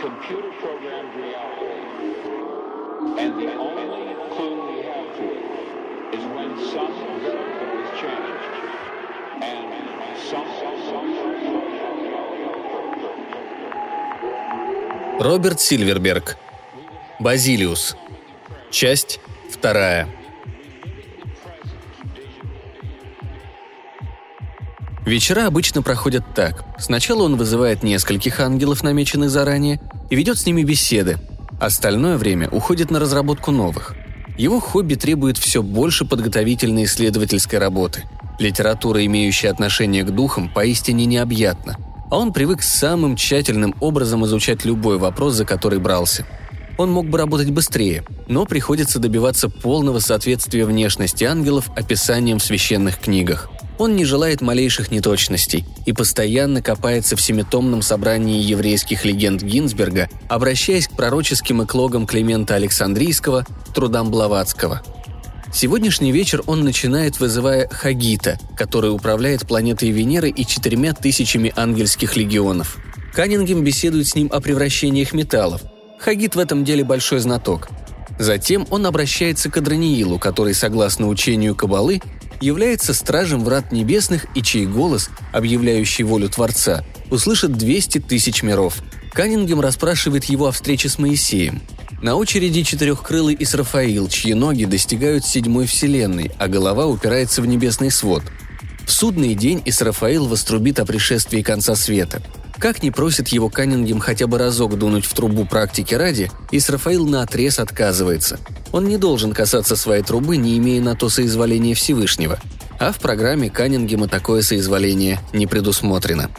computer programmed reality. And the only clue we have to it is when some variable is changed. And some, some, some, Роберт Сильверберг. Базилиус. Часть вторая. Вечера обычно проходят так. Сначала он вызывает нескольких ангелов, намеченных заранее, и ведет с ними беседы. Остальное время уходит на разработку новых. Его хобби требует все больше подготовительной исследовательской работы. Литература, имеющая отношение к духам, поистине необъятна. А он привык самым тщательным образом изучать любой вопрос, за который брался. Он мог бы работать быстрее, но приходится добиваться полного соответствия внешности ангелов описаниям в священных книгах – он не желает малейших неточностей и постоянно копается в семитомном собрании еврейских легенд Гинзберга, обращаясь к пророческим эклогам Климента Александрийского, трудам Блаватского. Сегодняшний вечер он начинает, вызывая Хагита, который управляет планетой Венеры и четырьмя тысячами ангельских легионов. Каннингем беседует с ним о превращениях металлов. Хагит в этом деле большой знаток. Затем он обращается к Адраниилу, который, согласно учению Кабалы, является стражем врат небесных и чей голос, объявляющий волю Творца, услышит 200 тысяч миров. Каннингем расспрашивает его о встрече с Моисеем. На очереди четырехкрылый Исрафаил, чьи ноги достигают седьмой вселенной, а голова упирается в небесный свод. В судный день Исрафаил вострубит о пришествии конца света. Как не просит его Каннингем хотя бы разок дунуть в трубу практики ради, Исрафаил наотрез отказывается. Он не должен касаться своей трубы, не имея на то соизволения Всевышнего. А в программе Каннингема такое соизволение не предусмотрено.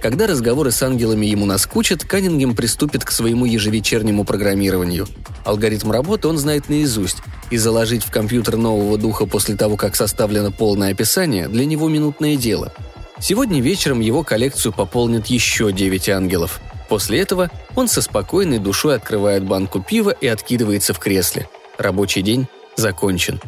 Когда разговоры с ангелами ему наскучат, Каннингем приступит к своему ежевечернему программированию. Алгоритм работы он знает наизусть, и заложить в компьютер нового духа после того, как составлено полное описание, для него минутное дело – Сегодня вечером его коллекцию пополнит еще девять ангелов. После этого он со спокойной душой открывает банку пива и откидывается в кресле. Рабочий день закончен.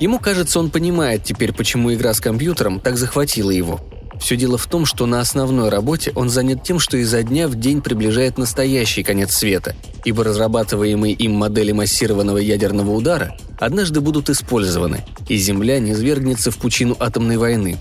Ему кажется, он понимает теперь, почему игра с компьютером так захватила его. Все дело в том, что на основной работе он занят тем, что изо дня в день приближает настоящий конец света, ибо разрабатываемые им модели массированного ядерного удара однажды будут использованы, и Земля не свергнется в пучину атомной войны,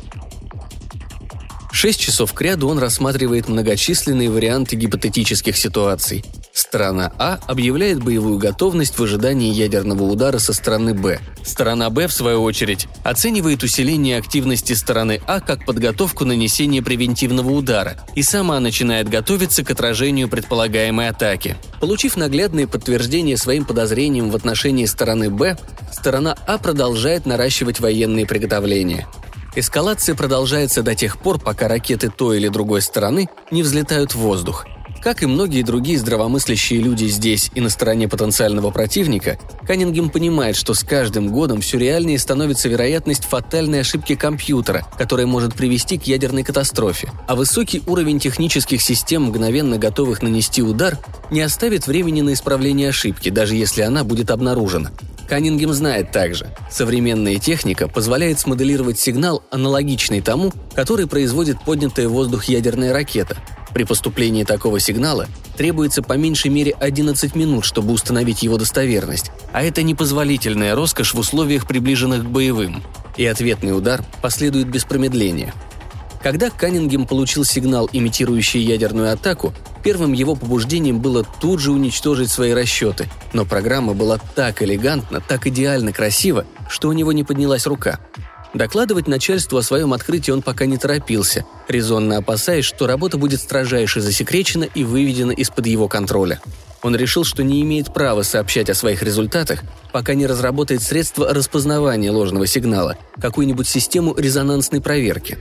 Шесть часов к ряду он рассматривает многочисленные варианты гипотетических ситуаций. Сторона А объявляет боевую готовность в ожидании ядерного удара со стороны Б. Сторона Б, в свою очередь, оценивает усиление активности стороны А как подготовку нанесения превентивного удара и сама начинает готовиться к отражению предполагаемой атаки. Получив наглядные подтверждения своим подозрениям в отношении стороны Б, сторона А продолжает наращивать военные приготовления. Эскалация продолжается до тех пор, пока ракеты той или другой стороны не взлетают в воздух. Как и многие другие здравомыслящие люди здесь и на стороне потенциального противника, Каннингем понимает, что с каждым годом все реальнее становится вероятность фатальной ошибки компьютера, которая может привести к ядерной катастрофе. А высокий уровень технических систем, мгновенно готовых нанести удар, не оставит времени на исправление ошибки, даже если она будет обнаружена. Каннингем знает также, современная техника позволяет смоделировать сигнал, аналогичный тому, который производит поднятая в воздух ядерная ракета. При поступлении такого сигнала требуется по меньшей мере 11 минут, чтобы установить его достоверность, а это непозволительная роскошь в условиях, приближенных к боевым. И ответный удар последует без промедления – когда Каннингем получил сигнал, имитирующий ядерную атаку, первым его побуждением было тут же уничтожить свои расчеты, но программа была так элегантна, так идеально красива, что у него не поднялась рука. Докладывать начальству о своем открытии он пока не торопился, резонно опасаясь, что работа будет строжайше засекречена и выведена из-под его контроля. Он решил, что не имеет права сообщать о своих результатах, пока не разработает средства распознавания ложного сигнала, какую-нибудь систему резонансной проверки.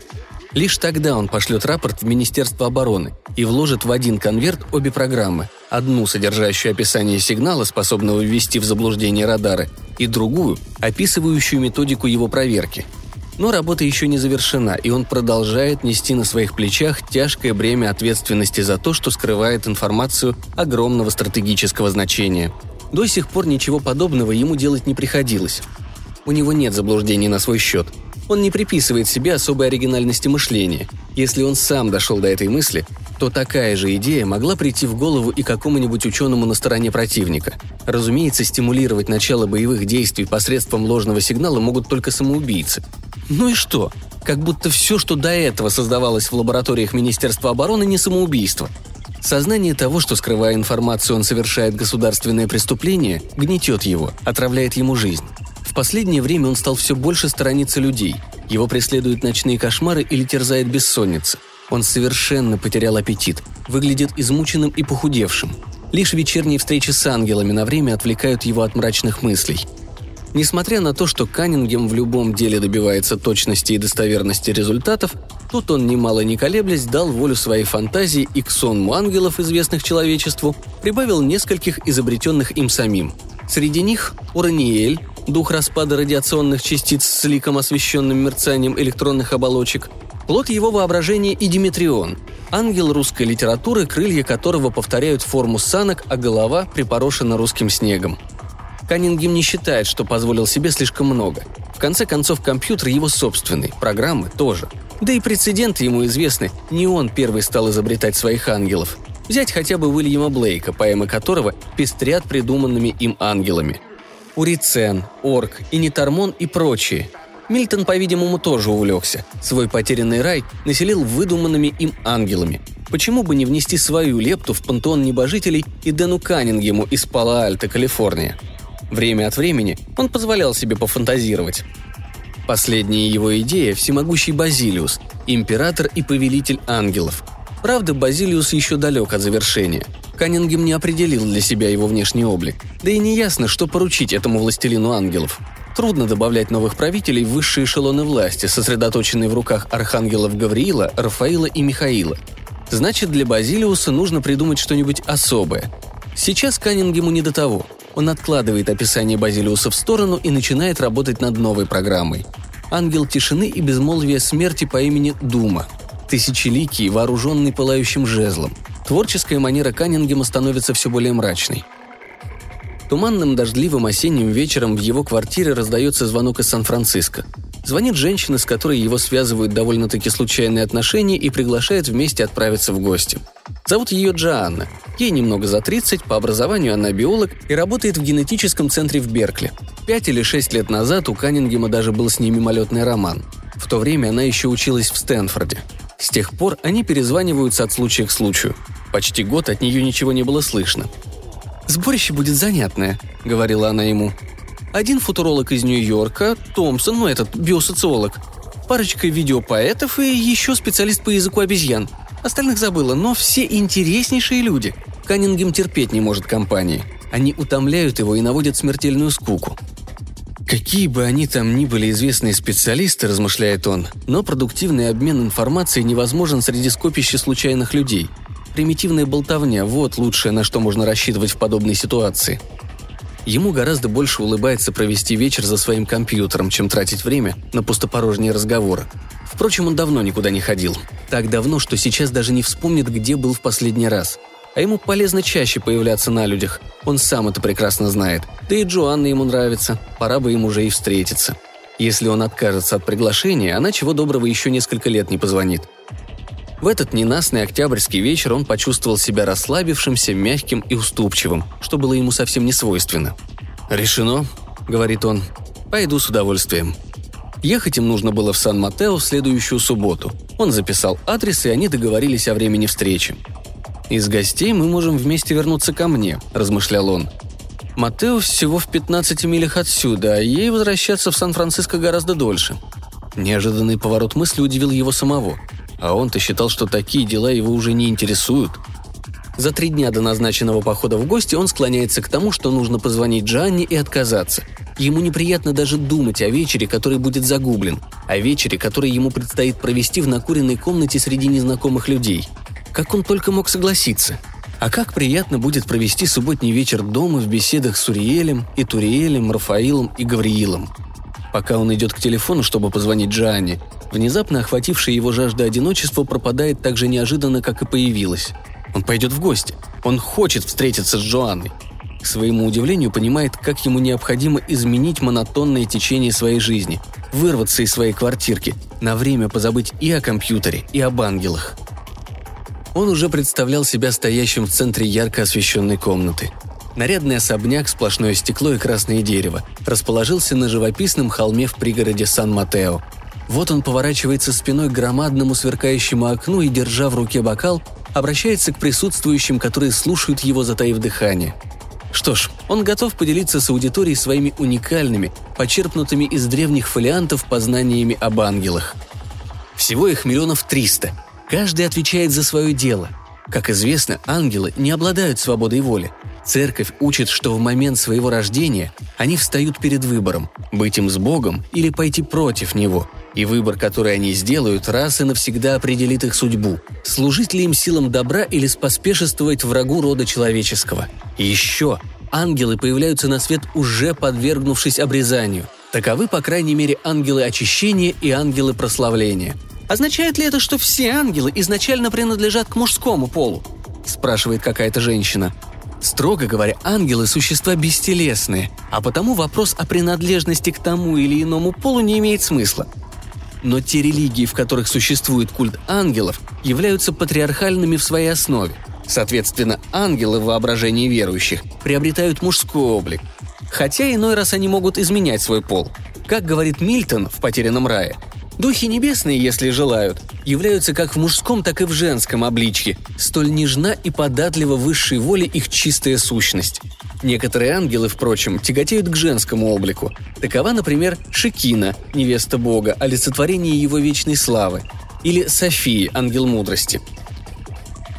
Лишь тогда он пошлет рапорт в Министерство обороны и вложит в один конверт обе программы. Одну, содержащую описание сигнала, способного ввести в заблуждение радары, и другую, описывающую методику его проверки. Но работа еще не завершена, и он продолжает нести на своих плечах тяжкое бремя ответственности за то, что скрывает информацию огромного стратегического значения. До сих пор ничего подобного ему делать не приходилось. У него нет заблуждений на свой счет – Он не приписывает себе особой оригинальности мышления. Если он сам дошел до этой мысли, то такая же идея могла прийти в голову и какому-нибудь ученому на стороне противника. Разумеется, стимулировать начало боевых действий посредством ложного сигнала могут только самоубийцы. Ну и что? Как будто все, что до этого создавалось в лабораториях Министерства обороны, не самоубийство. Сознание того, что, скрывая информацию, он совершает государственное преступление, гнетет его, отравляет ему жизнь. В последнее время он стал все больше сторониться людей. Его преследуют ночные кошмары или терзает бессонница. Он совершенно потерял аппетит, выглядит измученным и похудевшим. Лишь вечерние встречи с ангелами на время отвлекают его от мрачных мыслей – Несмотря на то, что Каннингем в любом деле добивается точности и достоверности результатов, тут он, немало не колеблясь, дал волю своей фантазии и к сонму ангелов, известных человечеству, прибавил нескольких изобретенных им самим. Среди них Ураниэль, дух распада радиационных частиц с ликом освещенным мерцанием электронных оболочек, плод его воображения и Диметрион, ангел русской литературы, крылья которого повторяют форму санок, а голова припорошена русским снегом – Каннингем не считает, что позволил себе слишком много. В конце концов, компьютер его собственный, программы тоже. Да и прецеденты ему известны, не он первый стал изобретать своих ангелов. Взять хотя бы Уильяма Блейка, поэмы которого пестрят придуманными им ангелами. Урицен, Орк, Инитармон и прочие. Мильтон, по-видимому, тоже увлекся. Свой потерянный рай населил выдуманными им ангелами. Почему бы не внести свою лепту в пантеон небожителей и Дэну Каннингему из Пала-Альта, Калифорния? Время от времени он позволял себе пофантазировать. Последняя его идея – всемогущий Базилиус, император и повелитель ангелов. Правда, Базилиус еще далек от завершения. Каннингем не определил для себя его внешний облик. Да и не ясно, что поручить этому властелину ангелов. Трудно добавлять новых правителей в высшие эшелоны власти, сосредоточенные в руках архангелов Гавриила, Рафаила и Михаила. Значит, для Базилиуса нужно придумать что-нибудь особое. Сейчас Каннингему не до того – он откладывает описание Базилиуса в сторону и начинает работать над новой программой. Ангел тишины и безмолвия смерти по имени Дума. Тысячеликий, вооруженный пылающим жезлом. Творческая манера Каннингема становится все более мрачной. Туманным дождливым осенним вечером в его квартире раздается звонок из Сан-Франциско. Звонит женщина, с которой его связывают довольно-таки случайные отношения и приглашает вместе отправиться в гости. Зовут ее Джоанна. Ей немного за 30, по образованию она биолог и работает в генетическом центре в Беркли. Пять или шесть лет назад у Каннингема даже был с ней мимолетный роман. В то время она еще училась в Стэнфорде. С тех пор они перезваниваются от случая к случаю. Почти год от нее ничего не было слышно. «Сборище будет занятное», — говорила она ему. Один футуролог из Нью-Йорка, Томпсон, ну этот, биосоциолог, парочка видеопоэтов и еще специалист по языку обезьян. Остальных забыла, но все интереснейшие люди. Каннингем терпеть не может компании. Они утомляют его и наводят смертельную скуку. Какие бы они там ни были известные специалисты, размышляет он, но продуктивный обмен информацией невозможен среди скопища случайных людей. Примитивная болтовня – вот лучшее, на что можно рассчитывать в подобной ситуации – Ему гораздо больше улыбается провести вечер за своим компьютером, чем тратить время на пустопорожние разговоры. Впрочем, он давно никуда не ходил. Так давно, что сейчас даже не вспомнит, где был в последний раз. А ему полезно чаще появляться на людях. Он сам это прекрасно знает. Да и Джоанна ему нравится. Пора бы им уже и встретиться. Если он откажется от приглашения, она чего доброго еще несколько лет не позвонит. В этот ненастный октябрьский вечер он почувствовал себя расслабившимся, мягким и уступчивым, что было ему совсем не свойственно. «Решено», — говорит он. «Пойду с удовольствием». Ехать им нужно было в Сан-Матео в следующую субботу. Он записал адрес, и они договорились о времени встречи. «Из гостей мы можем вместе вернуться ко мне», – размышлял он. «Матео всего в 15 милях отсюда, а ей возвращаться в Сан-Франциско гораздо дольше». Неожиданный поворот мысли удивил его самого – а он-то считал, что такие дела его уже не интересуют. За три дня до назначенного похода в гости он склоняется к тому, что нужно позвонить Джанне и отказаться. Ему неприятно даже думать о вечере, который будет загублен, о вечере, который ему предстоит провести в накуренной комнате среди незнакомых людей. Как он только мог согласиться? А как приятно будет провести субботний вечер дома в беседах с Уриелем, и Туриелем, Рафаилом и Гавриилом. Пока он идет к телефону, чтобы позвонить Джоанне, Внезапно охватившая его жажда одиночества пропадает так же неожиданно, как и появилась. Он пойдет в гости. Он хочет встретиться с Джоанной. к своему удивлению, понимает, как ему необходимо изменить монотонное течение своей жизни, вырваться из своей квартирки, на время позабыть и о компьютере, и об ангелах. Он уже представлял себя стоящим в центре ярко освещенной комнаты. Нарядный особняк, сплошное стекло и красное дерево, расположился на живописном холме в пригороде Сан-Матео. Вот он поворачивается спиной к громадному сверкающему окну и, держа в руке бокал, обращается к присутствующим, которые слушают его, затаив дыхание. Что ж, он готов поделиться с аудиторией своими уникальными, почерпнутыми из древних фолиантов познаниями об ангелах. Всего их миллионов триста. Каждый отвечает за свое дело. Как известно, ангелы не обладают свободой воли. Церковь учит, что в момент своего рождения они встают перед выбором – быть им с Богом или пойти против Него. И выбор, который они сделают, раз и навсегда определит их судьбу – служить ли им силам добра или споспешествовать врагу рода человеческого. И еще ангелы появляются на свет, уже подвергнувшись обрезанию. Таковы, по крайней мере, ангелы очищения и ангелы прославления. Означает ли это, что все ангелы изначально принадлежат к мужскому полу? спрашивает какая-то женщина. Строго говоря, ангелы – существа бестелесные, а потому вопрос о принадлежности к тому или иному полу не имеет смысла. Но те религии, в которых существует культ ангелов, являются патриархальными в своей основе. Соответственно, ангелы в воображении верующих приобретают мужской облик. Хотя иной раз они могут изменять свой пол. Как говорит Мильтон в «Потерянном рае», Духи небесные, если желают, являются как в мужском, так и в женском обличье. Столь нежна и податлива высшей воле их чистая сущность. Некоторые ангелы, впрочем, тяготеют к женскому облику. Такова, например, Шекина, невеста Бога, олицетворение его вечной славы. Или Софии, ангел мудрости.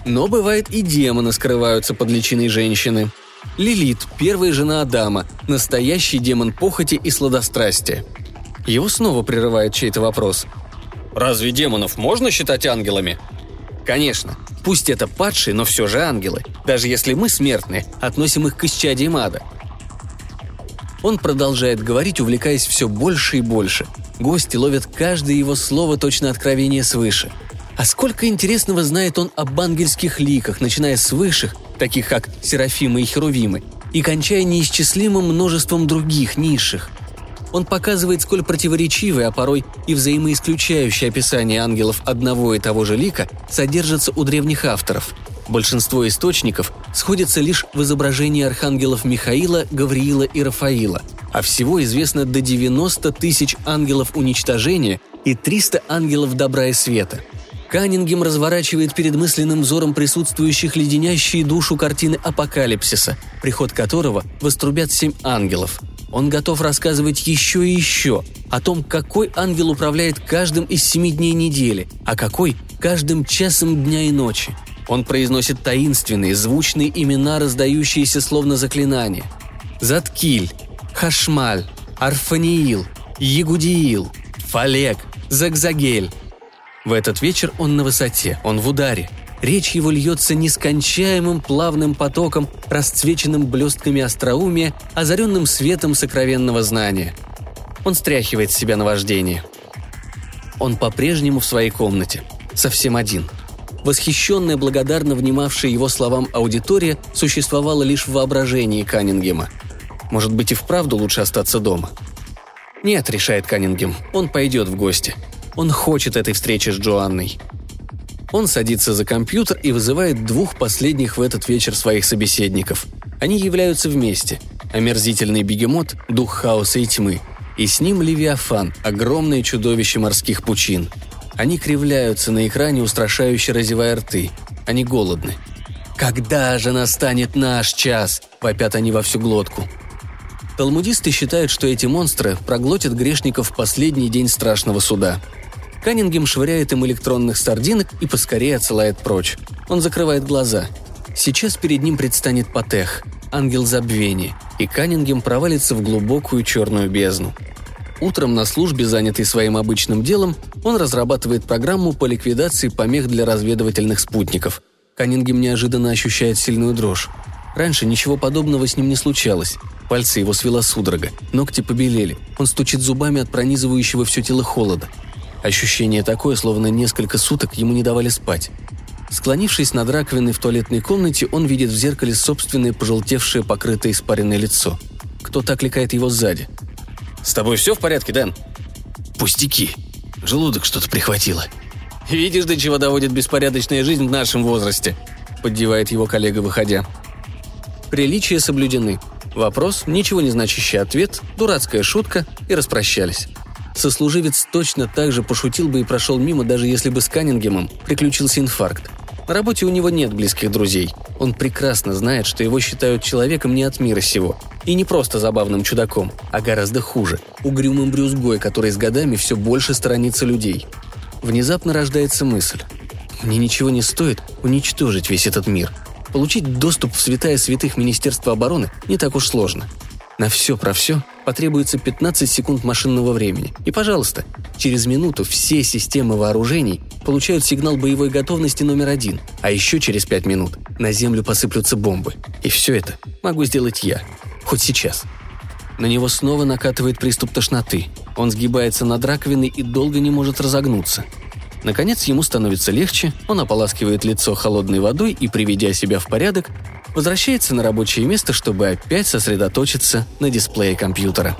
Но бывает и демоны скрываются под личиной женщины. Лилит, первая жена Адама, настоящий демон похоти и сладострастия – его снова прерывает чей-то вопрос. «Разве демонов можно считать ангелами?» Конечно. Пусть это падшие, но все же ангелы. Даже если мы, смертные, относим их к исчадиям ада. Он продолжает говорить, увлекаясь все больше и больше. Гости ловят каждое его слово точно откровение свыше. А сколько интересного знает он об ангельских ликах, начиная с высших, таких как Серафимы и Херувимы, и кончая неисчислимым множеством других, низших – он показывает, сколь противоречивые, а порой и взаимоисключающие описания ангелов одного и того же лика содержатся у древних авторов. Большинство источников сходятся лишь в изображении архангелов Михаила, Гавриила и Рафаила, а всего известно до 90 тысяч ангелов уничтожения и 300 ангелов добра и света – Каннингем разворачивает перед мысленным взором присутствующих леденящие душу картины апокалипсиса, приход которого вострубят семь ангелов. Он готов рассказывать еще и еще о том, какой ангел управляет каждым из семи дней недели, а какой – каждым часом дня и ночи. Он произносит таинственные, звучные имена, раздающиеся словно заклинания. Заткиль, Хашмаль, Арфаниил, Ягудиил, Фалек, Загзагель. В этот вечер он на высоте, он в ударе – Речь его льется нескончаемым плавным потоком, расцвеченным блестками остроумия, озаренным светом сокровенного знания. Он стряхивает с себя наваждение. Он по-прежнему в своей комнате, совсем один. Восхищенная, благодарно внимавшая его словам аудитория существовала лишь в воображении Каннингема. Может быть и вправду лучше остаться дома? Нет, решает Каннингем, он пойдет в гости. Он хочет этой встречи с Джоанной – он садится за компьютер и вызывает двух последних в этот вечер своих собеседников. Они являются вместе. Омерзительный бегемот – дух хаоса и тьмы. И с ним Левиафан – огромное чудовище морских пучин. Они кривляются на экране, устрашающе разевая рты. Они голодны. «Когда же настанет наш час?» – вопят они во всю глотку. Талмудисты считают, что эти монстры проглотят грешников в последний день страшного суда – Каннингем швыряет им электронных сардинок и поскорее отсылает прочь. Он закрывает глаза. Сейчас перед ним предстанет Патех, ангел забвения, и Каннингем провалится в глубокую черную бездну. Утром на службе, занятый своим обычным делом, он разрабатывает программу по ликвидации помех для разведывательных спутников. Каннингем неожиданно ощущает сильную дрожь. Раньше ничего подобного с ним не случалось. Пальцы его свела судорога, ногти побелели. Он стучит зубами от пронизывающего все тело холода. Ощущение такое, словно несколько суток ему не давали спать. Склонившись над раковиной в туалетной комнате, он видит в зеркале собственное пожелтевшее, покрытое испаренное лицо. Кто-то окликает его сзади. «С тобой все в порядке, Дэн?» «Пустяки. Желудок что-то прихватило». «Видишь, до чего доводит беспорядочная жизнь в нашем возрасте», – поддевает его коллега, выходя. Приличия соблюдены. Вопрос, ничего не значащий ответ, дурацкая шутка и распрощались. Сослуживец точно так же пошутил бы и прошел мимо, даже если бы с Каннингемом приключился инфаркт. На работе у него нет близких друзей. Он прекрасно знает, что его считают человеком не от мира сего. И не просто забавным чудаком, а гораздо хуже – угрюмым брюзгой, который с годами все больше сторонится людей. Внезапно рождается мысль. Мне ничего не стоит уничтожить весь этот мир. Получить доступ в святая святых Министерства обороны не так уж сложно – на все про все потребуется 15 секунд машинного времени. И, пожалуйста, через минуту все системы вооружений получают сигнал боевой готовности номер один, а еще через 5 минут на землю посыплются бомбы. И все это могу сделать я. Хоть сейчас. На него снова накатывает приступ тошноты. Он сгибается над раковиной и долго не может разогнуться. Наконец ему становится легче, он ополаскивает лицо холодной водой и, приведя себя в порядок, возвращается на рабочее место, чтобы опять сосредоточиться на дисплее компьютера.